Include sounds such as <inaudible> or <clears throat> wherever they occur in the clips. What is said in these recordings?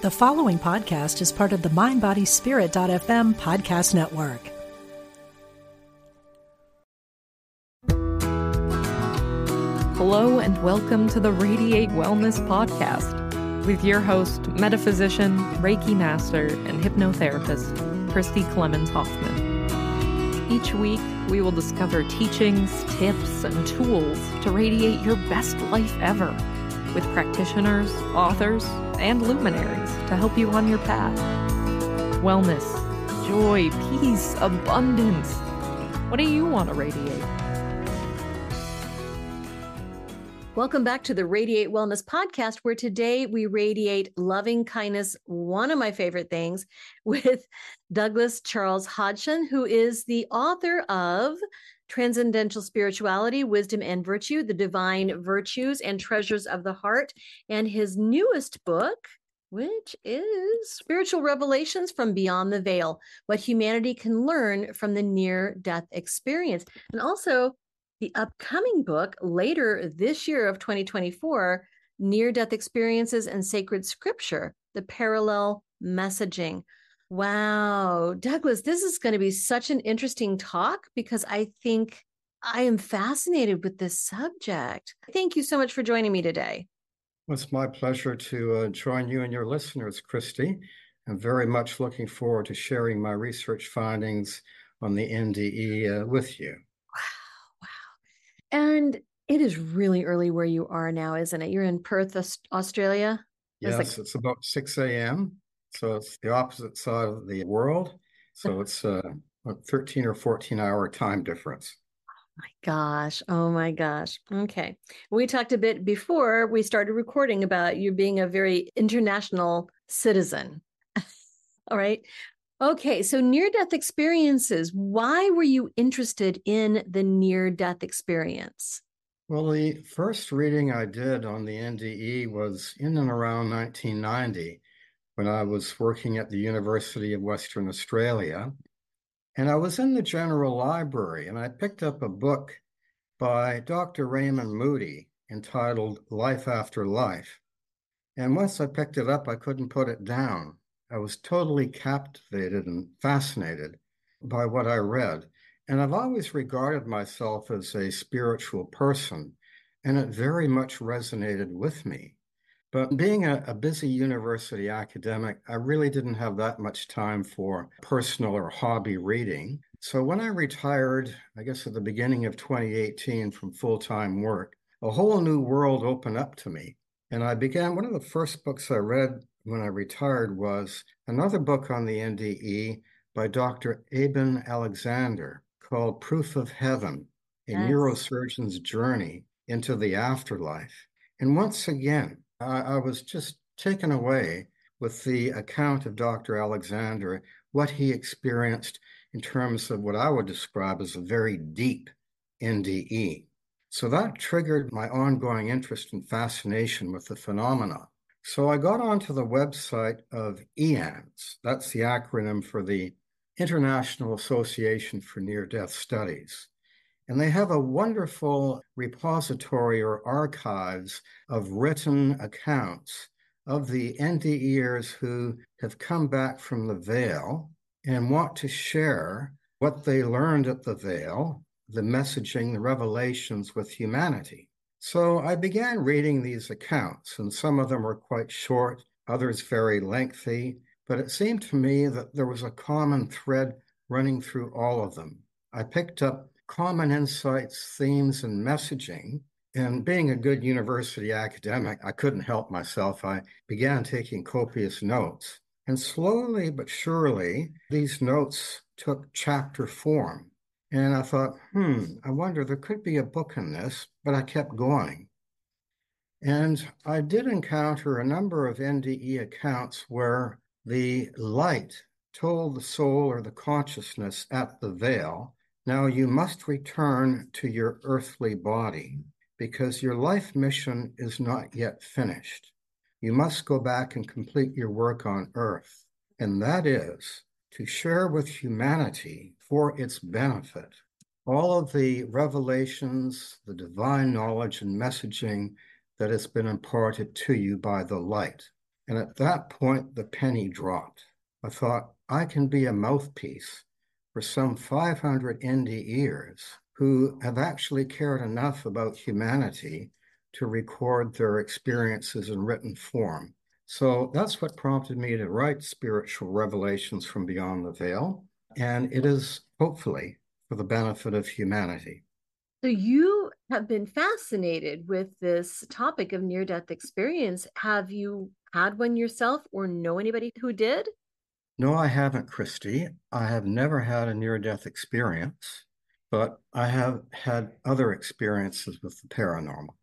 The following podcast is part of the MindBodySpirit.fm podcast network. Hello, and welcome to the Radiate Wellness Podcast with your host, metaphysician, Reiki master, and hypnotherapist, Christy Clemens Hoffman. Each week, we will discover teachings, tips, and tools to radiate your best life ever with practitioners, authors, and luminaries to help you on your path. Wellness, joy, peace, abundance. What do you want to radiate? Welcome back to the Radiate Wellness Podcast, where today we radiate loving kindness, one of my favorite things, <laughs> with Douglas Charles Hodgson, who is the author of Transcendental Spirituality, Wisdom and Virtue, The Divine Virtues and Treasures of the Heart, and his newest book, which is Spiritual Revelations from Beyond the Veil What Humanity Can Learn from the Near Death Experience. And also the upcoming book later this year of 2024 Near Death Experiences and Sacred Scripture, the Parallel Messaging. Wow. Douglas, this is going to be such an interesting talk because I think I am fascinated with this subject. Thank you so much for joining me today. Well, it's my pleasure to uh, join you and your listeners, Christy. I'm very much looking forward to sharing my research findings on the NDE uh, with you. Wow. Wow. And it is really early where you are now, isn't it? You're in Perth, Australia? Yes, it's, like... it's about 6 a.m. So it's the opposite side of the world. So <laughs> it's uh, a 13 or 14 hour time difference. Oh my gosh. Oh my gosh. Okay. We talked a bit before we started recording about you being a very international citizen. <laughs> All right. Okay. So near death experiences, why were you interested in the near death experience? Well, the first reading I did on the NDE was in and around 1990 when I was working at the University of Western Australia. And I was in the general library and I picked up a book by Dr. Raymond Moody entitled Life After Life. And once I picked it up, I couldn't put it down. I was totally captivated and fascinated by what I read. And I've always regarded myself as a spiritual person, and it very much resonated with me. But being a, a, busy university academic, I really didn't have that much time for personal or hobby reading. So when I retired, I guess at the beginning of 2018 from full time work, a whole new world opened up to me. And I began, one of the first books I read when I retired was another book on the NDE by Dr. Eben Alexander called Proof of Heaven A yes. Neurosurgeon's Journey into the Afterlife. And once again, I, I was just taken away with the account of Dr. Alexander, what he experienced in terms of what I would describe as a very deep NDE. So that triggered my ongoing interest and fascination with the phenomena. So I got onto the website of IANDS, That's the acronym for the International Association for Near Death Studies. And they have a wonderful repository or archives of written accounts of the NDEers who have come back from the veil and want to share what they learned at the veil, the messaging, the revelations with humanity. So I began reading these accounts, and some of them were quite short, others very lengthy, but it seemed to me that there was a common thread running through all of them. I picked up common insights, themes, and messaging. And being a good university academic, I couldn't help myself. I began taking copious notes. And slowly but surely, these notes took chapter form. And I thought, hmm, I wonder, there could be a book in this, but I kept going. And I did encounter a number of NDE accounts where the light told the soul or the consciousness at the veil now you must return to your earthly body because your life mission is not yet finished. You must go back and complete your work on earth, and that is to share with humanity for its benefit all of the revelations, the divine knowledge and messaging that has been imparted to you by the light. And at that point, the penny dropped. I thought, I can be a mouthpiece for some 500 NDEers who have actually cared enough about humanity to record their experiences in written form. So that's what prompted me to write Spiritual Revelations from Beyond the Veil. And it is hopefully for the benefit of humanity. So you have been fascinated with this topic of near death experience. Have you had one yourself or know anybody who did? No, I haven't, Christy. I have never had a near death experience, but I have had other experiences with the paranormal.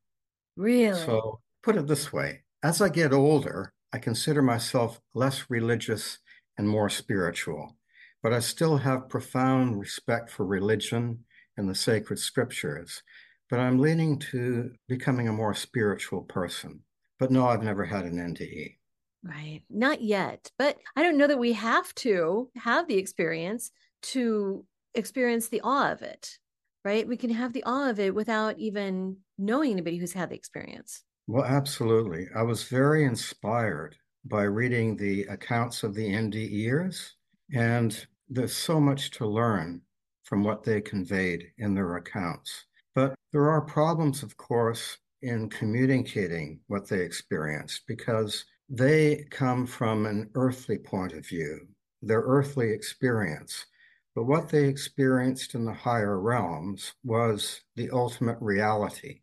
Really? So, put it this way as I get older, I consider myself less religious and more spiritual, but I still have profound respect for religion and the sacred scriptures. But I'm leaning to becoming a more spiritual person. But no, I've never had an NDE. Right. Not yet. But I don't know that we have to have the experience to experience the awe of it. Right. We can have the awe of it without even knowing anybody who's had the experience. Well, absolutely. I was very inspired by reading the accounts of the NDEers, and there's so much to learn from what they conveyed in their accounts. But there are problems, of course, in communicating what they experienced because they come from an earthly point of view, their earthly experience. But what they experienced in the higher realms was the ultimate reality.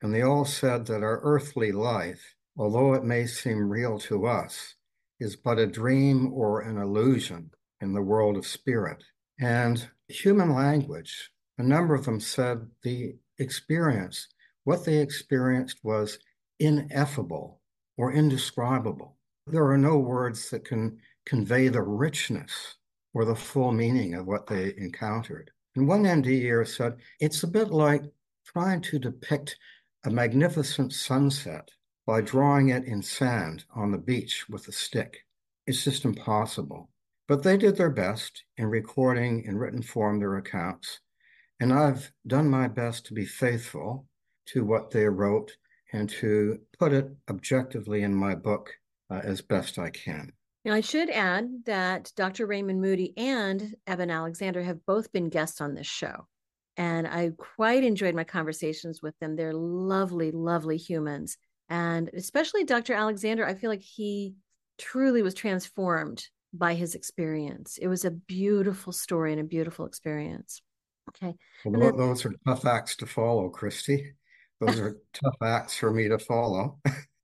And they all said that our earthly life, although it may seem real to us, is but a dream or an illusion in the world of spirit. And human language, a number of them said the experience, what they experienced was ineffable or indescribable. There are no words that can convey the richness or the full meaning of what they encountered. And one NDEer said, it's a bit like trying to depict a magnificent sunset by drawing it in sand on the beach with a stick. It's just impossible. But they did their best in recording in written form their accounts, and I've done my best to be faithful to what they wrote and to put it objectively in my book uh, as best I can. Now, I should add that Dr. Raymond Moody and Eben Alexander have both been guests on this show. And I quite enjoyed my conversations with them. They're lovely, lovely humans. And especially Dr. Alexander, I feel like he truly was transformed by his experience. It was a beautiful story and a beautiful experience. Okay. Well, then, those are tough acts to follow, Christy. Those are tough acts for me to follow.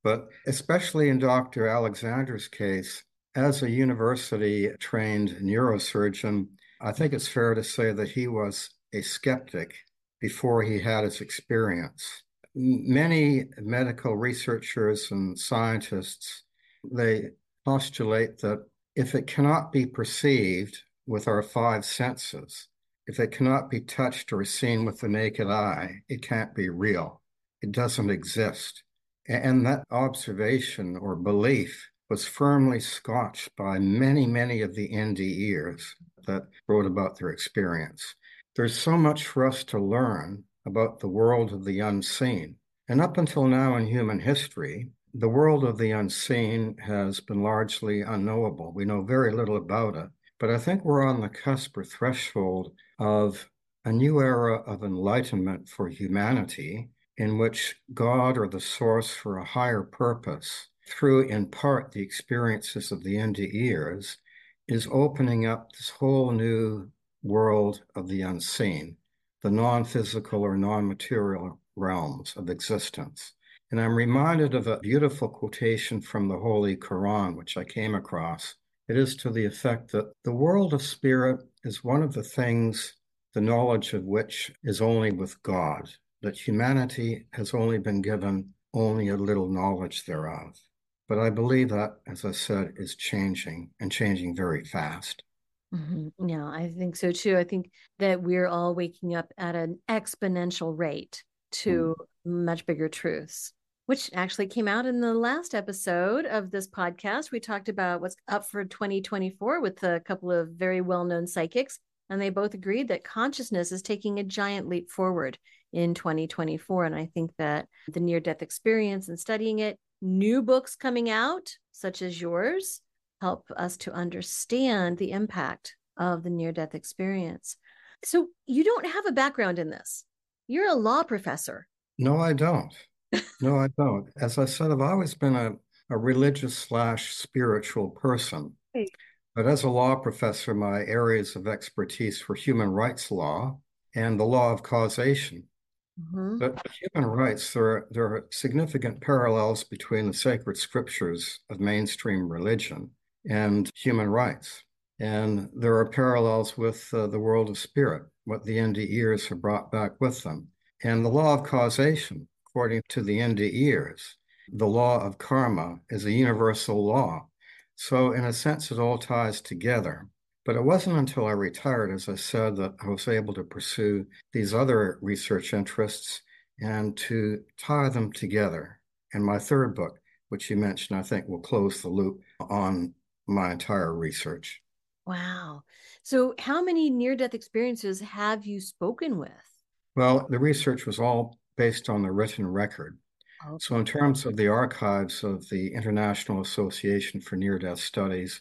but especially in Dr. Alexander's case, as a university trained neurosurgeon, I think it's fair to say that he was a skeptic before he had his experience. Many medical researchers and scientists, they postulate that if it cannot be perceived with our five senses, if it cannot be touched or seen with the naked eye, it can't be real. It doesn't exist. And that observation or belief was firmly scotched by many, many of the NDEers that wrote about their experience. There's so much for us to learn about the world of the unseen. And up until now in human history, the world of the unseen has been largely unknowable. We know very little about it. But I think we're on the cusp or threshold of a new era of enlightenment for humanity in which God or the source for a higher purpose, through in part the experiences of the NDEers, is opening up this whole new world of the unseen, the non physical or non material realms of existence. And I'm reminded of a beautiful quotation from the Holy Quran, which I came across. It is to the effect that the world of spirit is one of the things, the knowledge of which is only with God, that humanity has only been given only a little knowledge thereof. But I believe that, as I said, is changing and changing very fast. Mm-hmm. Yeah, I think so too. I think that we're all waking up at an exponential rate to mm. much bigger truths which actually came out in the last episode of this podcast. We talked about what's up for 2024 with a couple of very well known psychics, and they both agreed that consciousness is taking a giant leap forward in 2024. And I think that the near death experience and studying it, new books coming out such as yours help us to understand the impact of the near death experience. So, you don't have a background in this. You're a law professor. No, I don't. No, I don't. As I said, I've always been a, a religious slash spiritual person. Right. But as a law professor, my areas of expertise were human rights law and the law of causation. Mm-hmm. But human rights, there are, there are significant parallels between the sacred scriptures of mainstream religion and human rights. And there are parallels with uh, the world of spirit, what the NDEers have brought back with them. And the law of causation, according to the NDEers, the law of karma is a universal law. So, in a sense, it all ties together. But it wasn't until I retired, as I said, that I was able to pursue these other research interests and to tie them together. And my third book, which you mentioned, I think will close the loop on my entire research. Wow. So, how many near death experiences have you spoken with? Well, the research was all based on the written record. Okay. So, in terms of the archives of the International Association for Near Death Studies,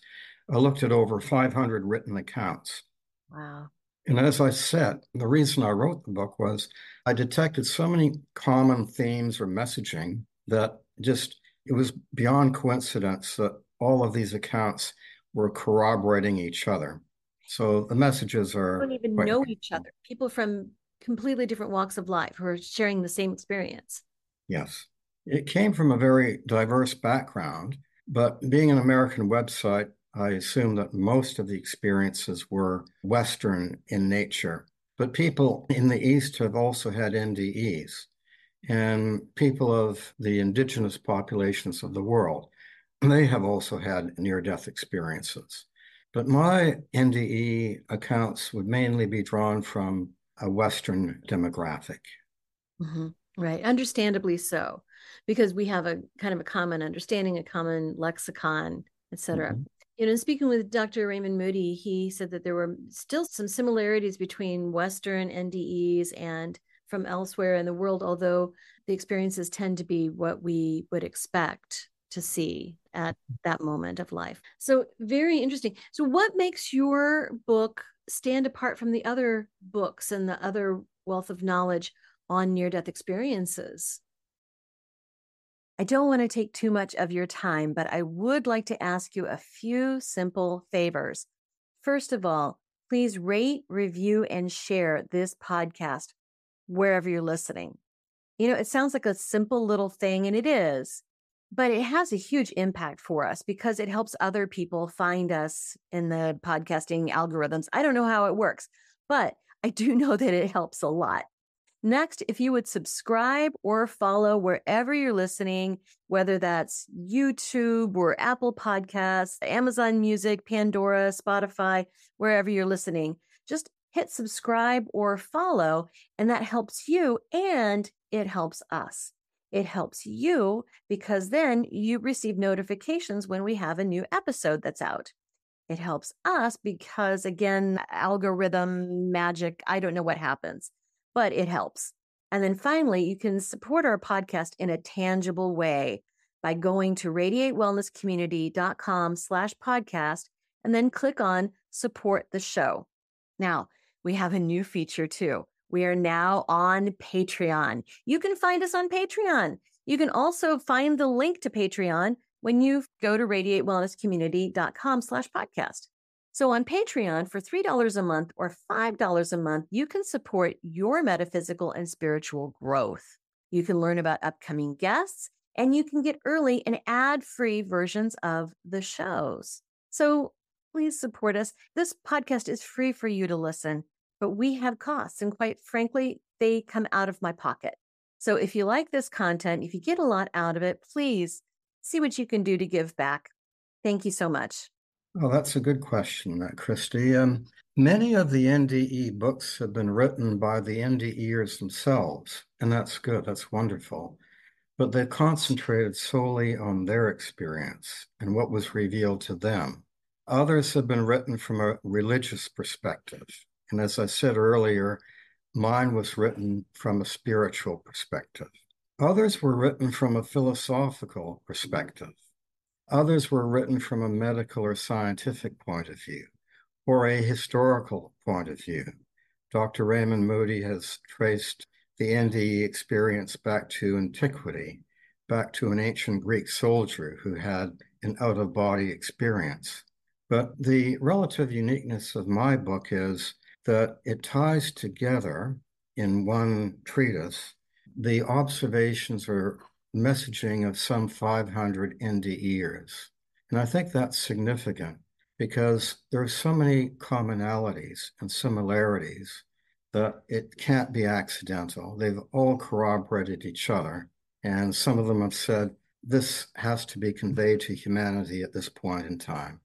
I looked at over 500 written accounts. Wow. And as I said, the reason I wrote the book was I detected so many common themes or messaging that just it was beyond coincidence that all of these accounts were corroborating each other. So the messages are don't even know each other. People from completely different walks of life who are sharing the same experience. Yes. It came from a very diverse background, but being an American website, I assume that most of the experiences were Western in nature. But people in the East have also had NDEs, and people of the indigenous populations of the world, they have also had near death experiences. But my NDE accounts would mainly be drawn from a Western demographic. Mm-hmm. Right, understandably so, because we have a kind of a common understanding, a common lexicon, et cetera. Mm-hmm. You know, speaking with Dr. Raymond Moody, he said that there were still some similarities between Western NDEs and from elsewhere in the world, although the experiences tend to be what we would expect to see at mm-hmm. that moment of life. So, very interesting. So, what makes your book stand apart from the other books and the other wealth of knowledge on near death experiences? I don't want to take too much of your time, but I would like to ask you a few simple favors. First of all, please rate, review, and share this podcast wherever you're listening. You know, it sounds like a simple little thing, and it is, but it has a huge impact for us because it helps other people find us in the podcasting algorithms. I don't know how it works, but I do <laughs> know that it helps a lot. Next, if you would subscribe or follow wherever you're listening, whether that's YouTube or Apple Podcasts, Amazon Music, Pandora, Spotify, wherever you're listening, just hit subscribe or follow, and that helps you and it helps us. It helps you because then you receive notifications when we have a new episode that's out. It helps us because, again, algorithm magic, I don't know what happens but it helps. And then finally, you can support our podcast in a tangible way by going to radiatewellnesscommunity.com slash podcast and then click on support the show. Now, we have a new feature too. We are now on Patreon. You can find us on Patreon. You can also find the link to Patreon when you go to radiatewellnesscommunity.com slash podcast. So on Patreon, for $3 a month or $5 a month, you can support your metaphysical and spiritual growth. You can learn about upcoming guests and you can get early and ad free versions of the shows. So please support us. This podcast is free for you to listen, but we have costs. And quite frankly, they come out of my pocket. So if you like this content, if you get a lot out of it, please see what you can do to give back. Thank you so much. Oh, that's a good question, uh, Christy. Um, many of the NDE books have been written by the NDEers themselves, and that's good. That's wonderful. But they concentrated solely on their experience and what was revealed to them. Others have been written from a religious perspective. And as I said earlier, mine was written from a spiritual perspective. Others were written from a philosophical perspective. Others were written from a medical or scientific point of view or a historical point of view. Dr. Raymond Moody has traced the NDE experience back to antiquity, back to an ancient Greek soldier who had an out of body experience. But the relative uniqueness of my book is that it ties together in one treatise the observations or messaging of some 500 NDEers. And I think that's significant because there are so many commonalities and similarities that it can't be accidental. They've all corroborated each other. And some of them have said this has to be conveyed to humanity at this point in time.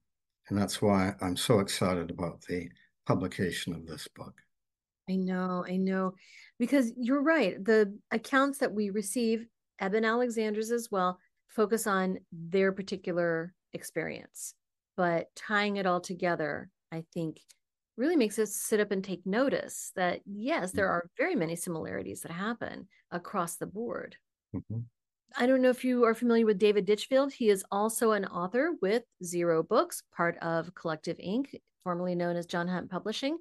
And that's why I'm so excited about the publication of this book. I know, I know, because you're right. The accounts that we receive, Eben Alexander's as well, focus on their particular experience. But tying it all together, I think, really makes us sit up and take notice that, yes, there mm-hmm. are very many similarities that happen across the board. Mm-hmm. I don't know if you are familiar with David Ditchfield. He is also an author with Zero Books, part of Collective Ink, formerly known as John Hunt Publishing.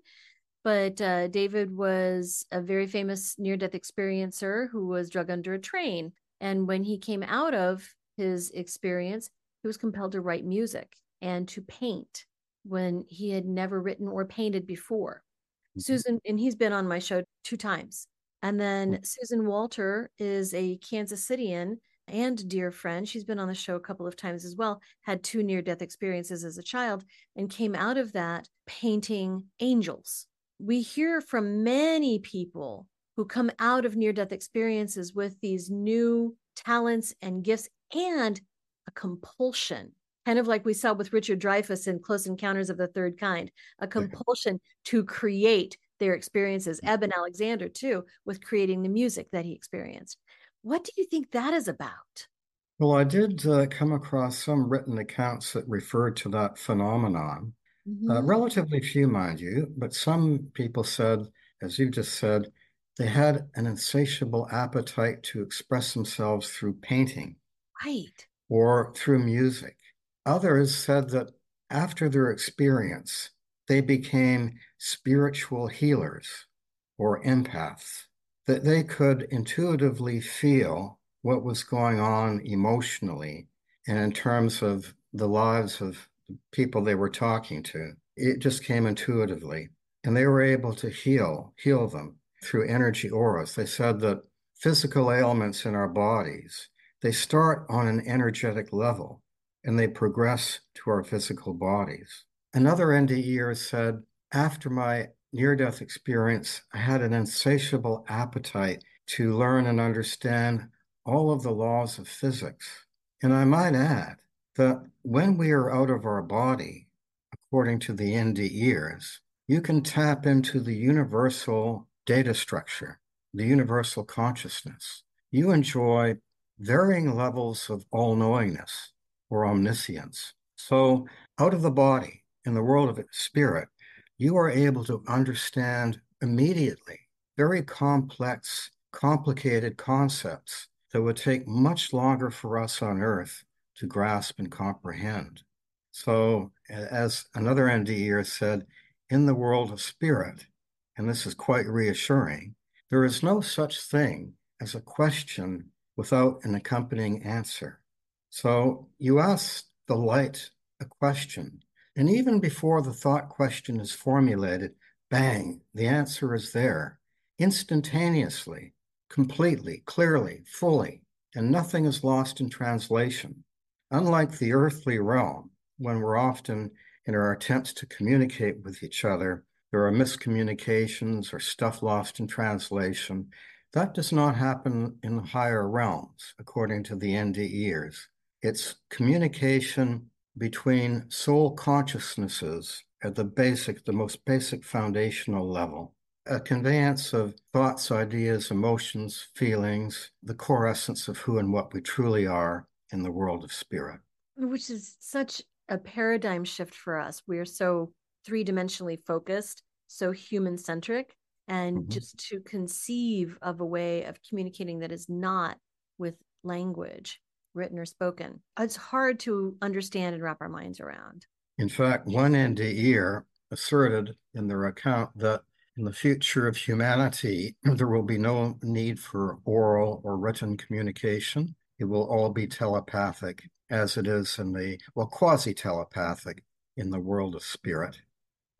But uh, David was a very famous near death experiencer who was drug under a train. And when he came out of his experience, he was compelled to write music and to paint when he had never written or painted before. Mm-hmm. Susan, and he's been on my show two times. And then mm-hmm. Susan Walter is a Kansas Cityan and dear friend. She's been on the show a couple of times as well, had two near death experiences as a child, and came out of that painting angels. We hear from many people who come out of near death experiences with these new talents and gifts and a compulsion kind of like we saw with Richard Dreyfuss in Close Encounters of the Third Kind, a compulsion to create their experiences. Mm-hmm. Eben Alexander, too, with creating the music that he experienced. What do you think that is about? Well, I did uh, come across some written accounts that referred to that phenomenon. Uh, mm-hmm. Uh, relatively few, mind you, but some people said, as you just said, they had an insatiable appetite to express themselves through painting. Right. Or through music. Others said that after their experience, they became spiritual healers or empaths, that they could intuitively feel what was going on emotionally and in terms of the lives of the people they were talking to. It just came intuitively. And they were able to heal, heal them through energy auras. They said that physical ailments in our bodies, they start on an energetic level and they progress to our physical bodies. Another NDEer said, after my near death experience, I had an insatiable appetite to learn and understand all of the laws of physics. And I might add that when we are out of our body, according to the NDEers, you can tap into the universal data structure, the universal consciousness. You enjoy varying levels of all knowingness or omniscience. So, out of the body, in the world of spirit, you are able to understand immediately very complex, complicated concepts that would take much longer for us on earth to grasp and comprehend. So, as another NDEer said, in the world of spirit, and this is quite reassuring, there is no such thing as a question without an accompanying answer. So you ask the light a question, and even before the thought question is formulated, bang, the answer is there instantaneously, completely, clearly, fully, and nothing is lost in translation. Unlike the earthly realm, when we're often in our attempts to communicate with each other, there are miscommunications or stuff lost in translation. That does not happen in higher realms, according to the NDEers. It's communication between soul consciousnesses at the basic, the most basic foundational level. A conveyance of thoughts, ideas, emotions, feelings, the core essence of who and what we truly are in the world of spirit. Which is such a paradigm shift for us. We're so three dimensionally focused, so human centric, and mm-hmm. just to conceive of a way of communicating that is not with language written or spoken. It's hard to understand and wrap our minds around. In fact, one NDEer asserted in their account that in the future of humanity, <clears throat> there will be no need for oral or written communication. It will all be telepathic, as it is in the, well, quasi telepathic in the world of spirit.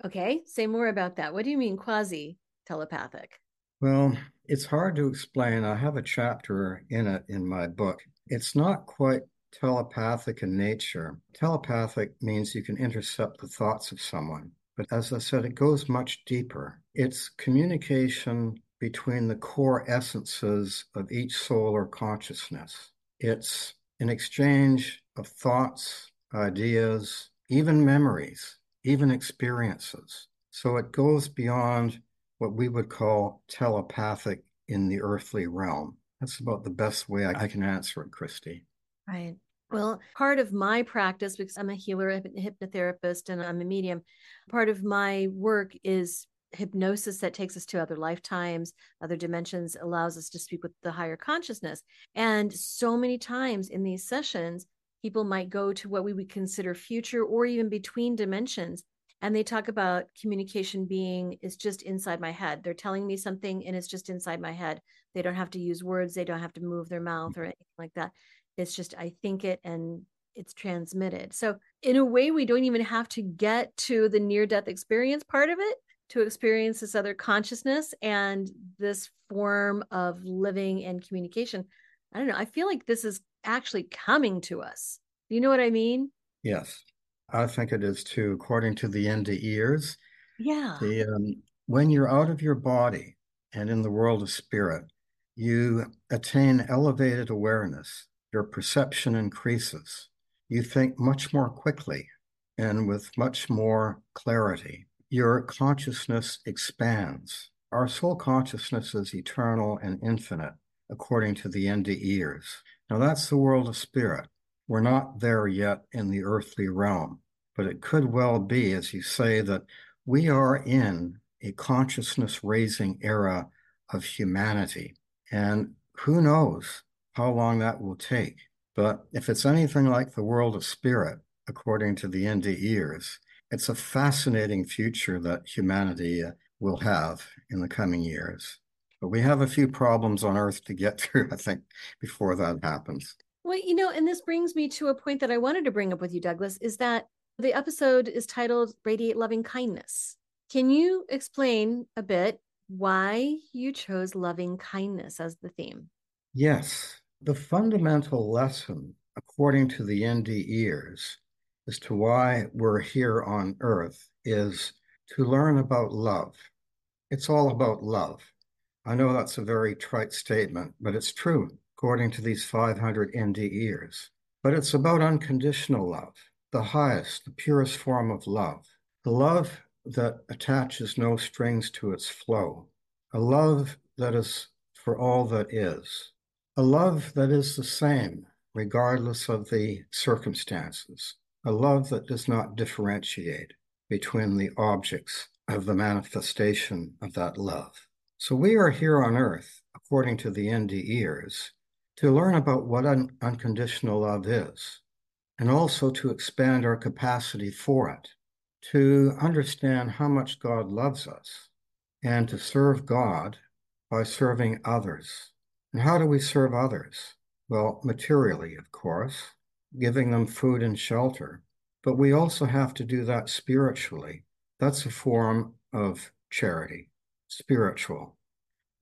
Okay, say more about that. What do you mean quasi telepathic? Well, it's hard to explain. I have a chapter in it in my book. It's not quite telepathic in nature. Telepathic means you can intercept the thoughts of someone. But as I said, it goes much deeper. It's communication between the core essences of each soul or consciousness. It's an exchange of thoughts, ideas, even memories, even experiences. So it goes beyond what we would call telepathic in the earthly realm. That's about the best way I can answer it, Christy. Right. Well, part of my practice, because I'm a healer, a hypnotherapist, and I'm a medium, part of my work is hypnosis that takes us to other lifetimes, other dimensions, allows us to speak with the higher consciousness. And so many times in these sessions, people might go to what we would consider future or even between dimensions and they talk about communication being is just inside my head. They're telling me something and it's just inside my head. They don't have to use words. They don't have to move their mouth or anything like that. It's just i think it and it's transmitted. So in a way we don't even have to get to the near death experience part of it to experience this other consciousness and this form of living and communication. I don't know. I feel like this is actually coming to us you know what i mean yes I think it is too, according to the NDEers. Yeah. The, um, when you're out of your body and in the world of spirit, you attain elevated awareness. Your perception increases. You think much more quickly and with much more clarity. Your consciousness expands. Our soul consciousness is eternal and infinite, according to the NDEers. Now, that's the world of spirit. We're not there yet in the earthly realm, but it could well be, as you say, that we are in a consciousness raising era of humanity. And who knows how long that will take. But if it's anything like the world of spirit, according to the NDEers, it's a fascinating future that humanity uh, will have in the coming years. But we have a few problems on Earth to get <laughs> through, I think, before that happens. Well, you know, and this brings me to a point that I wanted to bring up with you, Douglas, is that the episode is titled Radiate Loving Kindness. Can you explain a bit why you chose loving kindness as the theme? Yes. The fundamental lesson, according to the NDEers, as to why we're here on earth is to learn about love. It's all about love. I know that's a very trite statement, but it's true, according to these 500 NDEers. But it's about unconditional love, the highest, the purest form of love, the love that attaches no strings to its flow, a love that is for all that is, a love that is the same regardless of the circumstances, a love that does not differentiate between the objects of the manifestation of that love. So we are here on earth, according to the NDEers, to learn about what un- unconditional love is, and also to expand our capacity for it, to understand how much God loves us, and to serve God by serving others. And how do we serve others? Well, materially, of course, giving them food and shelter. But we also have to do that spiritually. That's a form of charity, spiritual.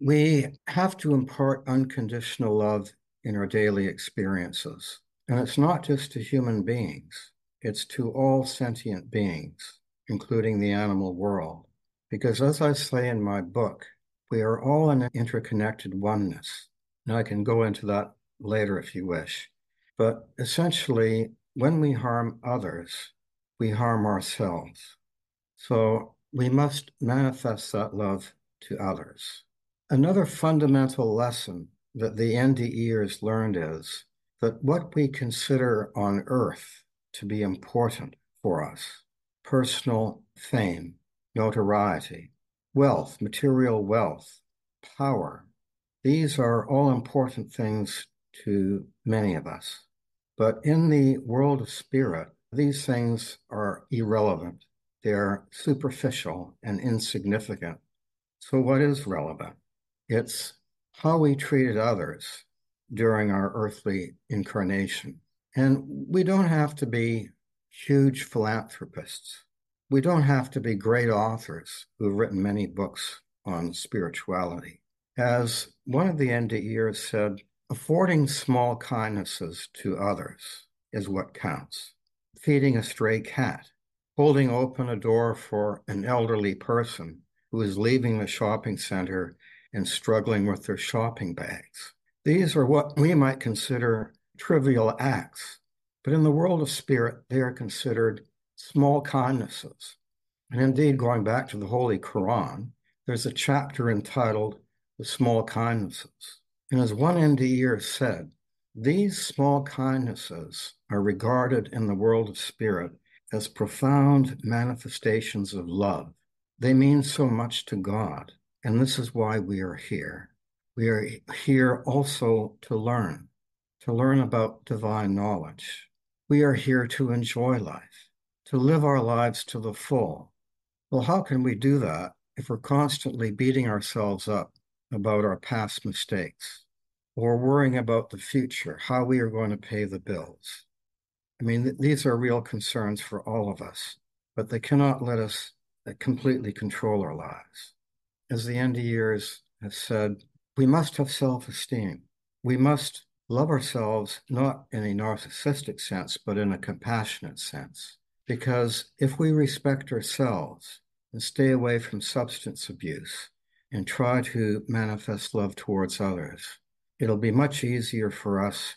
We have to impart unconditional love in our daily experiences. And it's not just to human beings, it's to all sentient beings, including the animal world. Because as I say in my book, we are all in an interconnected oneness. And I can go into that later if you wish. But essentially, when we harm others, we harm ourselves. So we must manifest that love to others. Another fundamental lesson that the NDEers learned is that what we consider on earth to be important for us personal fame, notoriety, wealth, material wealth, power these are all important things to many of us. But in the world of spirit, these things are irrelevant. They're superficial and insignificant. So, what is relevant? It's how we treated others during our earthly incarnation. And we don't have to be huge philanthropists. We don't have to be great authors who've written many books on spirituality. As one of the NDEers said, affording small kindnesses to others is what counts. Feeding a stray cat, holding open a door for an elderly person who is leaving the shopping center and struggling with their shopping bags. These are what we might consider trivial acts, but in the world of spirit, they are considered small kindnesses. And indeed, going back to the Holy Quran, there's a chapter entitled The Small Kindnesses. And as one NDEer said, these small kindnesses are regarded in the world of spirit as profound manifestations of love. They mean so much to God, and this is why we are here. We are here also to learn, to learn about divine knowledge. We are here to enjoy life, to live our lives to the full. Well, how can we do that if we're constantly beating ourselves up about our past mistakes or worrying about the future, how we are going to pay the bills? I mean, th- these are real concerns for all of us, but they cannot let us uh, completely control our lives. As the NDEers have said, we must have self esteem. We must love ourselves not in a narcissistic sense, but in a compassionate sense. Because if we respect ourselves and stay away from substance abuse and try to manifest love towards others, it'll be much easier for us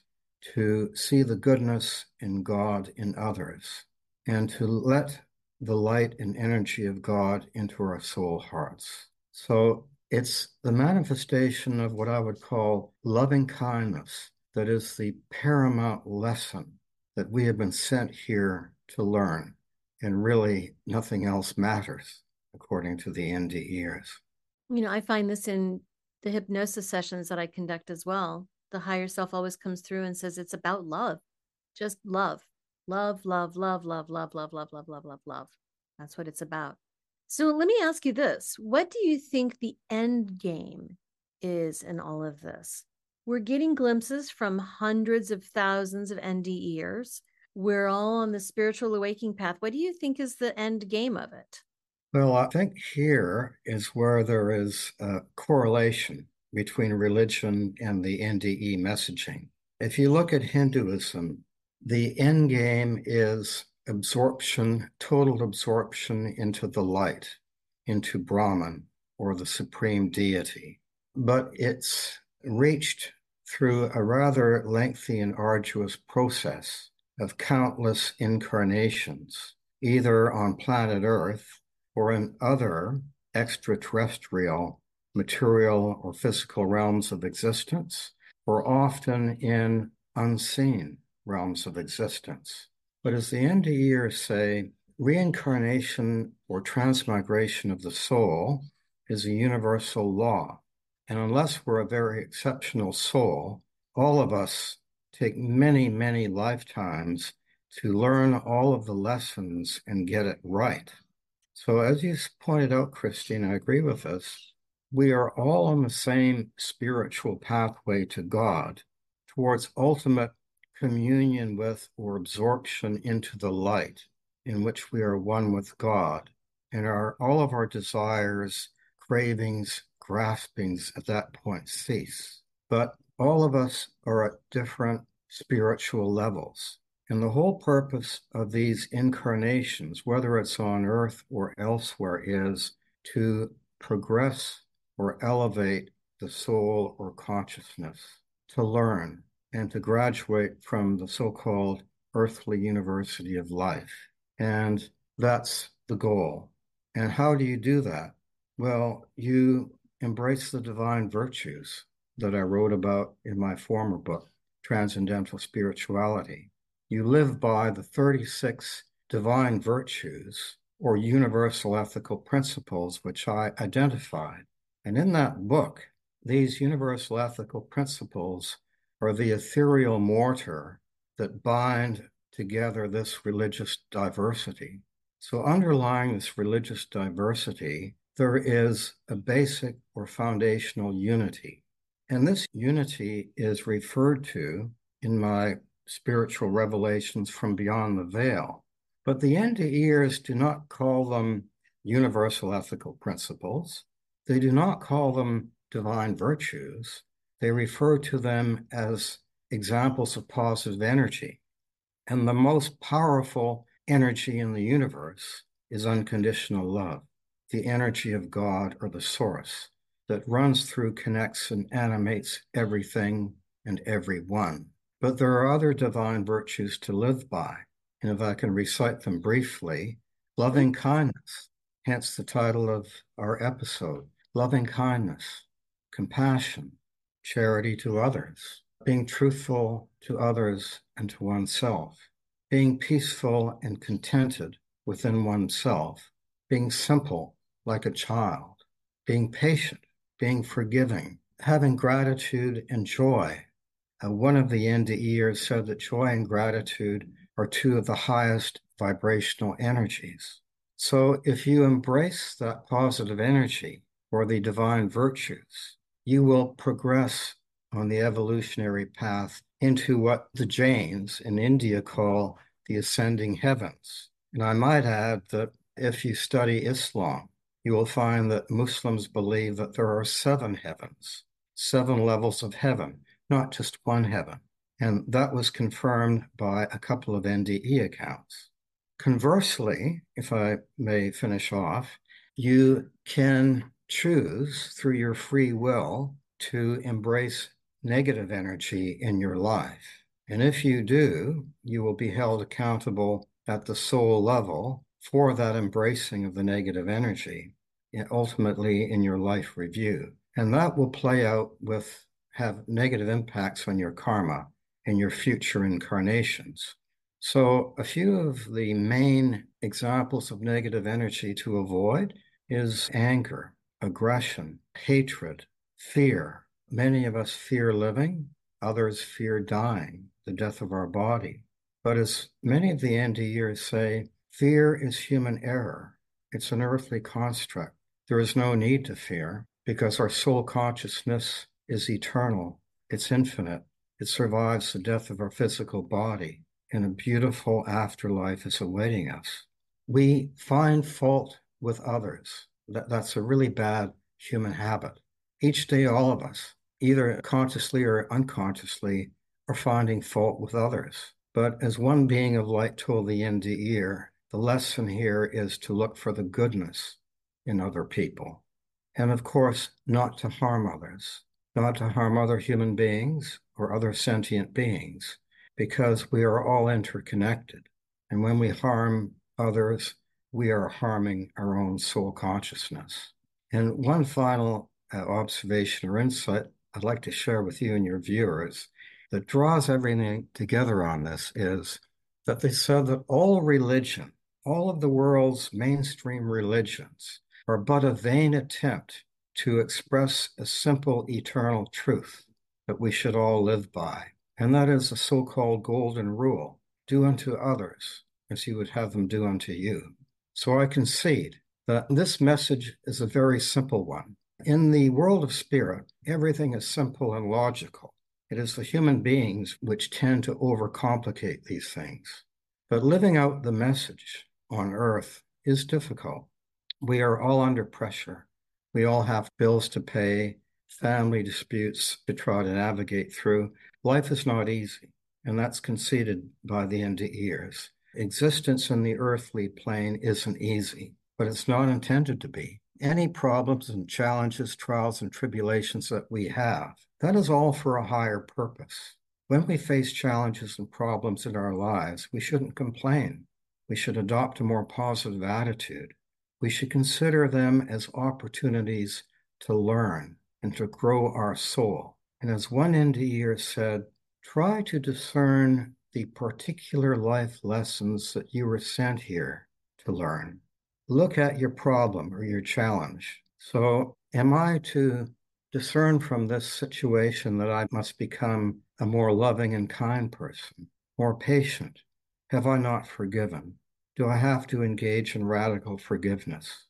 to see the goodness in God in others and to let the light and energy of God into our soul hearts. So it's the manifestation of what I would call loving kindness that is the paramount lesson that we have been sent here to learn. And really, nothing else matters, according to the NDEers. You know, I find this in the hypnosis sessions that I conduct as well the higher self always comes through and says it's about love, just love, love, love, love, love, love, love, love, love, love, love, love. That's what it's about. So let me ask you this what do you think the end game is in all of this? We're getting glimpses from hundreds of thousands of NDEers. We're all on the spiritual awakening path. What do you think is the end game of it? Well, I think here is where there is a correlation between religion and the NDE messaging. If you look at Hinduism, the end game is absorption, total absorption into the light, into Brahman or the supreme deity. But it's reached through a rather lengthy and arduous process of countless incarnations, either on planet Earth or in other extraterrestrial material or physical realms of existence, or often in unseen realms of existence. But as the NDEers say, reincarnation or transmigration of the soul is a universal law. And unless we're a very exceptional soul, all of us take many, many lifetimes to learn all of the lessons and get it right. So, as you pointed out, Christine, I agree with this we are all on the same spiritual pathway to God towards ultimate communion with or absorption into the light in which we are one with God and our all of our desires, cravings, graspings at that point cease. But all of us are at different spiritual levels. And the whole purpose of these incarnations, whether it's on earth or elsewhere, is to progress or elevate the soul or consciousness, to learn and to graduate from the so called earthly university of life. And that's the goal. And how do you do that? Well, you embrace the divine virtues that I wrote about in my former book, Transcendental Spirituality. You live by the 36 divine virtues or universal ethical principles which I identified and in that book, these universal ethical principles are the ethereal mortar that bind together this religious diversity. So, underlying this religious diversity, there is a basic or foundational unity. And this unity is referred to in my spiritual revelations from beyond the veil. But the NDEers do not call them universal ethical principles. They do not call them divine virtues. They refer to them as examples of positive energy. And the most powerful energy in the universe is unconditional love, the energy of God or the source that runs through, connects, and animates everything and everyone. But there are other divine virtues to live by. And if I can recite them briefly, loving kindness, hence the title of our episode loving kindness, compassion, charity to others, being truthful to others and to oneself, being peaceful and contented within oneself, being simple like a child, being patient, being forgiving, having gratitude and joy uh, one of the NDEers said that joy and gratitude are two of the highest vibrational energies. So if you embrace that positive energy or the divine virtues, you will progress on the evolutionary path into what the Jains in India call the ascending heavens. And I might add that if you study Islam, you will find that Muslims believe that there are seven heavens, seven levels of heaven not just one heaven. And that was confirmed by a couple of NDE accounts. Conversely, if I may finish off, you can choose through your free will to embrace negative energy in your life. And if you do, you will be held accountable at the soul level for that embracing of the negative energy, ultimately in your life review. And that will play out with have negative impacts on your karma and your future incarnations. So, a few of the main examples of negative energy to avoid is anger, aggression, hatred, fear. Many of us fear living, others fear dying, the death of our body. But as many of the NDEers say, fear is human error. It's an earthly construct. There is no need to fear because our soul consciousness is eternal, it's infinite, it survives the death of our physical body, and a beautiful afterlife is awaiting us. We find fault with others. That, that's a really bad human habit. Each day, all of us, either consciously or unconsciously, are finding fault with others. But as one being of light told the NDEer, the lesson here is to look for the goodness in other people. And of course, not to harm others not to harm other human beings or other sentient beings, because we are all interconnected. And when we harm others, we are harming our own soul consciousness. And one final uh, observation or insight I'd like to share with you and your viewers that draws everything together on this is that they said that all religion, all of the world's mainstream religions, are but a vain attempt to express a simple eternal truth that we should all live by. And that is the so called golden rule do unto others as you would have them do unto you. So I concede that this message is a very simple one. In the world of spirit, everything is simple and logical. It is the human beings which tend to overcomplicate these things. But living out the message on earth is difficult. We are all under pressure. We all have bills to pay, family disputes to try to navigate through. Life is not easy, and that's conceded by the NDEers. Existence in the earthly plane isn't easy, but it's not intended to be. Any problems and challenges, trials, and tribulations that we have, that is all for a higher purpose. When we face challenges and problems in our lives, we shouldn't complain. We should adopt a more positive attitude we should consider them as opportunities to learn and to grow our soul. And as one NDEer said, try to discern the particular life lessons that you were sent here to learn. Look at your problem or your challenge. So, am I to discern from this situation that I must become a more loving and kind person? more patient? Have I not forgiven? Do I have to engage in radical forgiveness?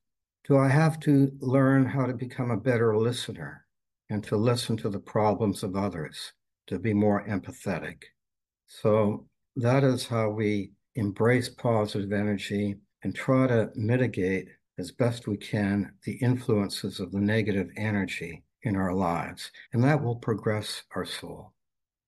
Do I have to learn how to become a better listener and to listen to the problems of others, to be more empathetic? So that is how we embrace positive energy and try to mitigate as best we can the influences of the negative energy in our lives. And that will progress our soul.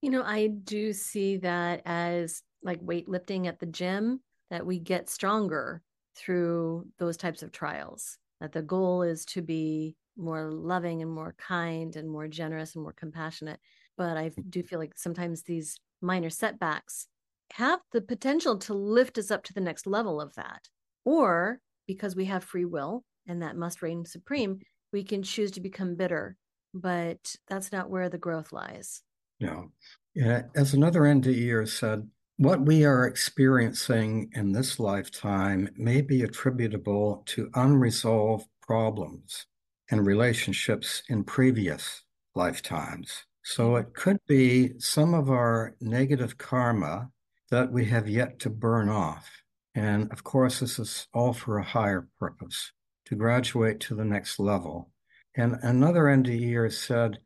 You know, I do see that as like weightlifting at the gym, that we get stronger through those types of trials. That the goal is to be more loving and more kind and more generous and more compassionate. But I do feel like sometimes these minor setbacks have the potential to lift us up to the next level of that. Or because we have free will and that must reign supreme, we can choose to become bitter. But that's not where the growth lies. No. Yeah. As another NDEer said, what we are experiencing in this lifetime may be attributable to unresolved problems and relationships in previous lifetimes. So mm-hmm. it could be some of our negative karma that we have yet to burn off. And of course, this is all for a higher purpose to graduate to the next level. And another NDEer said,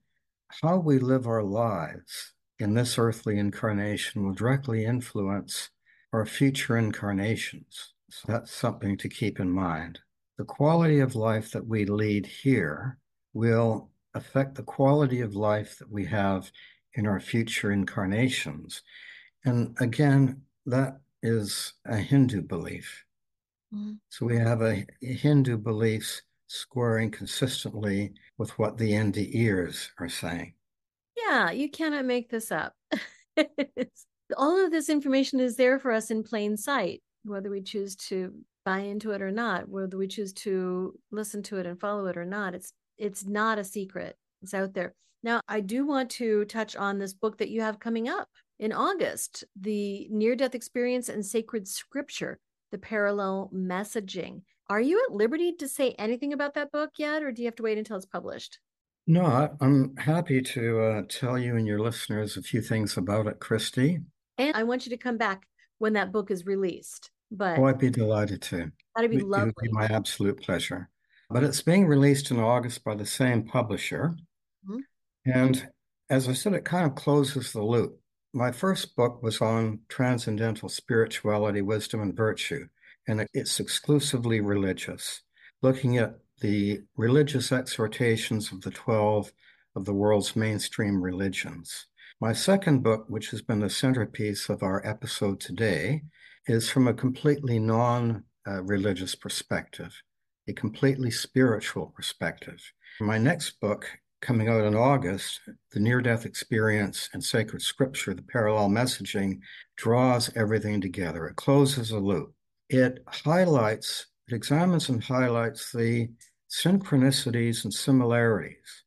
how we live our lives in this earthly incarnation will directly influence our future incarnations. So that's something to keep in mind. The quality of life that we lead here will affect the quality of life that we have in our future incarnations. And again, that is a Hindu belief. Mm-hmm. So we have a Hindu beliefs squaring consistently with what the NDEers are saying. Yeah, you cannot make this up. <laughs> All of this information is there for us in plain sight, whether we choose to buy into it or not, whether we choose to listen to it and follow it or not. It's it's not a secret. It's out there. Now, I do want to touch on this book that you have coming up in August, the near death experience and sacred scripture, the parallel messaging. Are you at liberty to say anything about that book yet, or do you have to wait until it's published? No, I'm happy to uh, tell you and your listeners a few things about it, Christy. And I want you to come back when that book is released. But oh, I'd be delighted to. That'd be lovely. It would be my absolute pleasure. But it's being released in August by the same publisher. Mm-hmm. And as I said, it kind of closes the loop. My first book was on transcendental spirituality, wisdom, and virtue, and it's exclusively religious, looking at the religious exhortations of the 12 of the world's mainstream religions. My second book, which has been the centerpiece of our episode today, is from a completely non religious perspective, a completely spiritual perspective. My next book, coming out in August, The Near Death Experience and Sacred Scripture, the Parallel Messaging, draws everything together. It closes a loop. It highlights it examines and highlights the synchronicities and similarities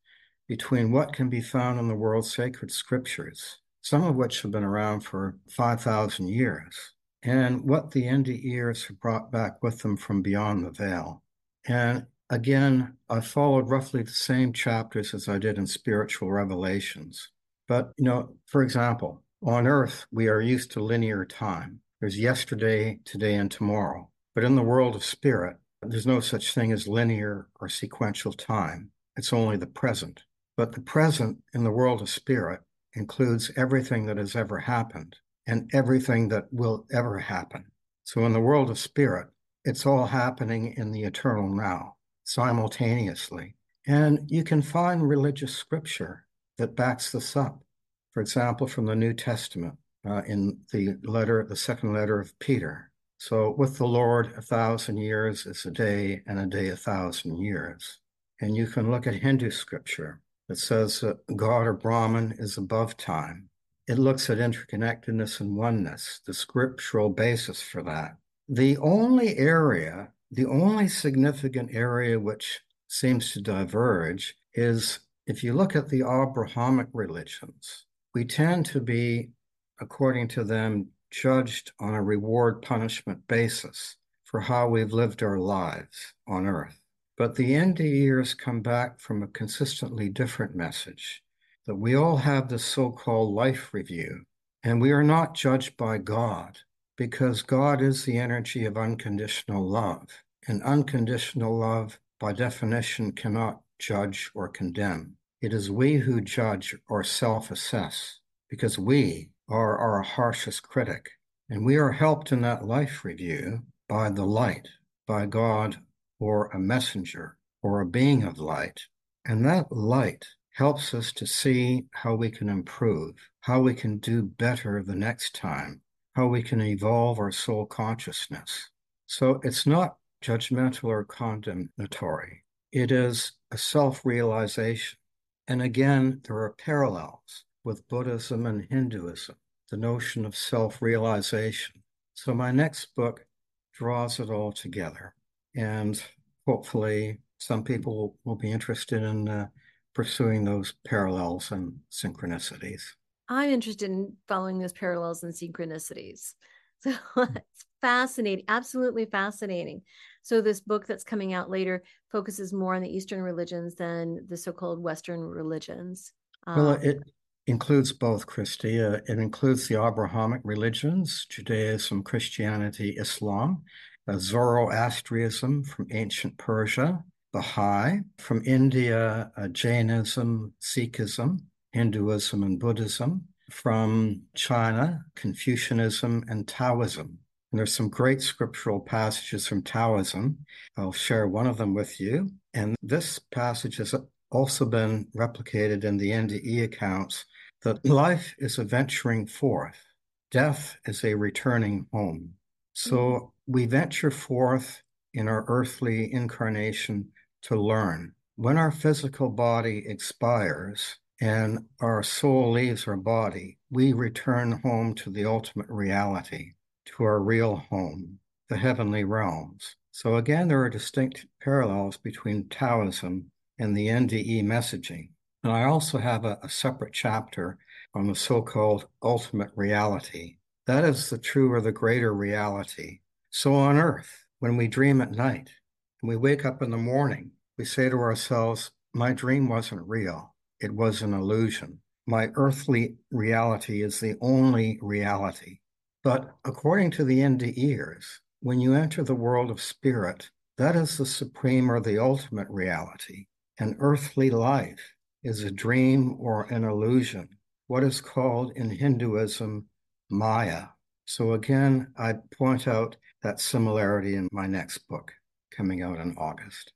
between what can be found in the world's sacred scriptures, some of which have been around for 5,000 years, and what the NDEers have brought back with them from beyond the veil. And again, I followed roughly the same chapters as I did in spiritual revelations. But, you know, for example, on earth, we are used to linear time. There's yesterday, today, and tomorrow. But in the world of spirit, there's no such thing as linear or sequential time. It's only the present. But the present in the world of spirit includes everything that has ever happened and everything that will ever happen. So in the world of spirit, it's all happening in the eternal now simultaneously. And you can find religious scripture that backs this up. For example, from the New Testament, uh, in the letter, the second letter of Peter, so with the Lord, a thousand years is a day, and a day a thousand years. And you can look at Hindu scripture that says that God or Brahman is above time. It looks at interconnectedness and oneness, the scriptural basis for that. The only area, the only significant area which seems to diverge is if you look at the Abrahamic religions, we tend to be, according to them, judged on a reward punishment basis for how we've lived our lives on earth. But the NDEers come back from a consistently different message that we all have the so called life review And we are not judged by God because God is the energy of unconditional love. And unconditional love, by definition, cannot judge or condemn. It is we who judge or self assess because we are our harshest critic. And we are helped in that life review by the light, by God or a messenger or a being of light. And that light helps us to see how we can improve, how we can do better the next time, how we can evolve our soul consciousness. So it's not judgmental or condemnatory, it is a self realization. And again, there are parallels with Buddhism and Hinduism, the notion of self realization. So my next book draws it all together. And hopefully, some people will be interested in uh, pursuing those parallels and synchronicities. I'm interested in following those parallels and synchronicities. <laughs> So it's fascinating, absolutely fascinating. So this book that's coming out later focuses more on the Eastern religions than the so-called Western religions. Well, um, it includes both, Christy. Uh, it includes the Abrahamic religions, Judaism, Christianity, Islam, uh, Zoroastrianism from ancient Persia, Baha'i, from India, uh, Jainism, Sikhism, Hinduism, and Buddhism, from China, Confucianism, and Taoism. And there's some great scriptural passages from Taoism. I'll share one of them with you. And this passage has also been replicated in the NDE accounts that life is a venturing forth, death is a returning home. So mm-hmm. we venture forth in our earthly incarnation to learn. When our physical body expires and our soul leaves our body, we return home to the ultimate reality, to our real home, the heavenly realms. So again, there are distinct parallels between Taoism and the NDE messaging. And I also have a, a separate chapter on the so called ultimate reality. That is the true or the greater reality. So on earth, when we dream at night and we wake up in the morning, we say to ourselves, My dream wasn't real, it was an illusion. My earthly reality is the only reality. But according to the NDEers, when you enter the world of spirit, that is the supreme or the ultimate reality. An earthly life is a dream or an illusion, what is called in Hinduism Maya. So again, I point out that similarity in my next book coming out in August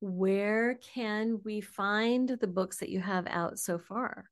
where can we find the books that you have out so far?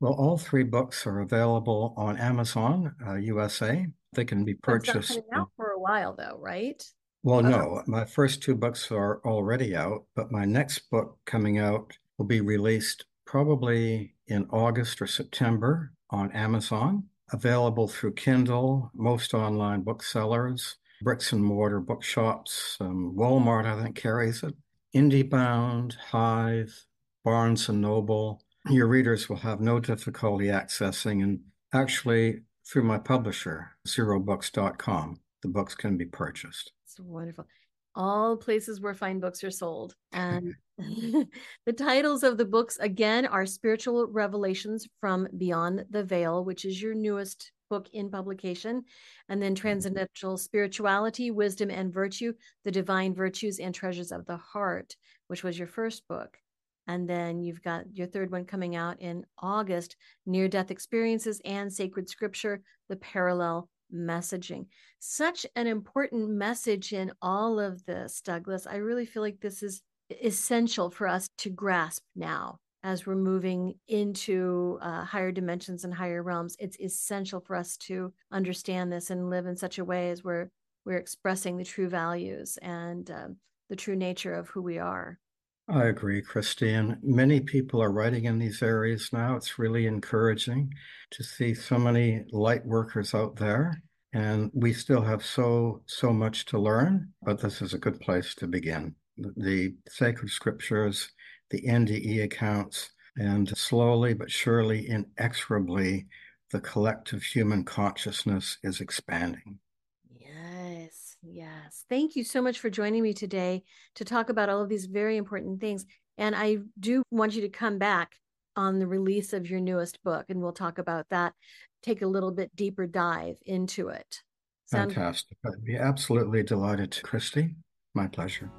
Well, all three books are available on Amazon uh, USA. They can be purchased. Out for a while, though, right? Well, no. My first two books are already out, but my next book coming out will be released probably in August or September on Amazon. Available through Kindle, most online booksellers, bricks and mortar bookshops. Um, Walmart, I think, carries it. IndieBound, Hive, Barnes and Noble, your readers will have no difficulty accessing and actually through my publisher, zerobooks.com, the books can be purchased. It's wonderful. All places where fine books are sold. And <laughs> <laughs> the titles of the books again are Spiritual Revelations from Beyond the Veil, which is your newest book in publication, and then mm-hmm. Transcendental Spirituality, Wisdom and Virtue, The Divine Virtues and Treasures of the Heart, which was your first book. And then you've got your third one coming out in August Near Death Experiences and Sacred Scripture, The Parallel Messaging. Such an important message in all of this, Douglas. I really feel like this is essential for us to grasp now as we're moving into uh, higher dimensions and higher realms it's essential for us to understand this and live in such a way as we're we're expressing the true values and um, the true nature of who we are I agree, Christine. Many people are writing in these areas now. It's really encouraging to see so many light workers out there. And we still have so, so much to learn, but this is a good place to begin. The sacred scriptures the NDE accounts, and slowly but surely, inexorably, the collective human consciousness is expanding. Yes, yes. Thank you so much for joining me today to talk about all of these very important things. And I do want you to come back on the release of your newest book, and we'll talk about that. take a little bit deeper dive into it. Sound- Fantastic. I'd be absolutely delighted to, Christy. My pleasure.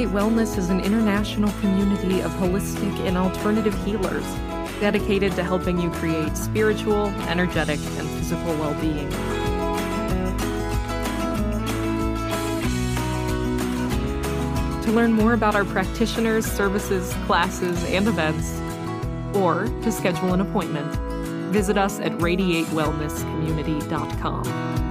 Radiate Wellness is an international community of holistic and alternative healers dedicated to helping you create spiritual, energetic, and physical well being. To learn more about our practitioners, services, classes, and events, or to schedule an appointment, visit us at radiatewellnesscommunity.com.